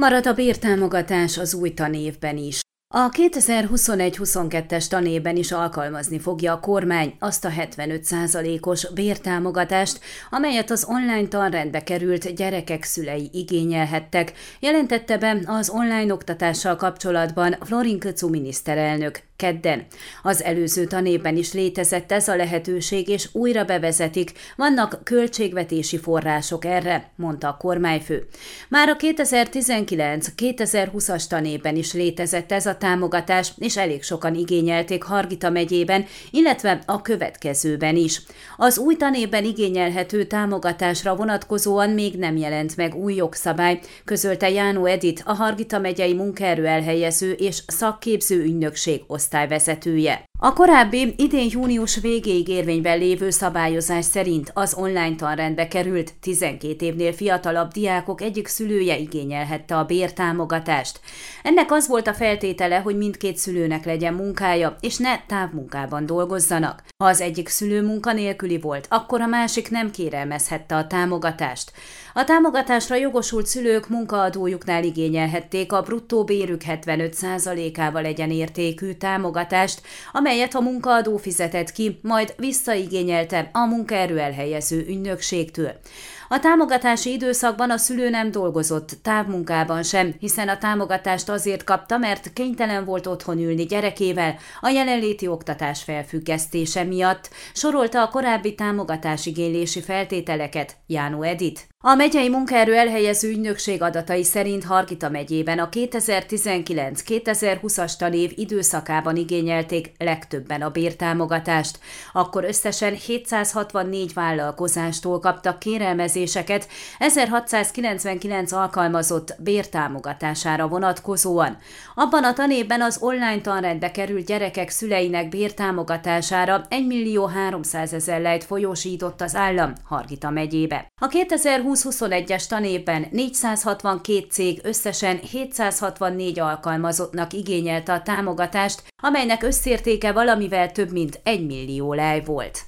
Marad a bértámogatás az új tanévben is. A 2021-22-es tanévben is alkalmazni fogja a kormány azt a 75%-os bértámogatást, amelyet az online tanrendbe került gyerekek szülei igényelhettek, jelentette be az online oktatással kapcsolatban Florin Köcu miniszterelnök kedden. Az előző tanévben is létezett ez a lehetőség, és újra bevezetik, vannak költségvetési források erre, mondta a kormányfő. Már a 2019-2020-as tanévben is létezett ez a támogatás, és elég sokan igényelték Hargita megyében, illetve a következőben is. Az új tanévben igényelhető támogatásra vonatkozóan még nem jelent meg új jogszabály, közölte Jánó Edit, a Hargita megyei munkaerő elhelyező és szakképző ügynökség osztályvezetője. A korábbi idén június végéig érvényben lévő szabályozás szerint az online tanrendbe került 12 évnél fiatalabb diákok egyik szülője igényelhette a bértámogatást. Ennek az volt a feltétele, hogy mindkét szülőnek legyen munkája, és ne távmunkában dolgozzanak. Ha az egyik szülő munkanélküli volt, akkor a másik nem kérelmezhette a támogatást. A támogatásra jogosult szülők munkaadójuknál igényelhették a bruttó bérük 75%-ával legyen értékű támogatást, amelyet a munkaadó fizetett ki, majd visszaigényelte a munkaerő elhelyező ügynökségtől. A támogatási időszakban a szülő nem dolgozott távmunkában sem, hiszen a támogatást azért kapta, mert kénytelen volt otthon ülni gyerekével a jelenléti oktatás felfüggesztése miatt, sorolta a korábbi támogatásigénylési feltételeket Jánó Edit. A megyei munkaerő elhelyező ügynökség adatai szerint Hargita megyében a 2019-2020-as tanév időszakában igényelték legtöbben a bértámogatást. Akkor összesen 764 vállalkozástól kaptak kérelmezéseket 1699 alkalmazott bértámogatására vonatkozóan. Abban a tanévben az online tanrendbe került gyerekek szüleinek bértámogatására 1 millió 300 ezer lejt folyósított az állam Hargita megyébe. A 2020 2021-es tanévben 462 cég összesen 764 alkalmazottnak igényelte a támogatást, amelynek összértéke valamivel több mint 1 millió lej volt.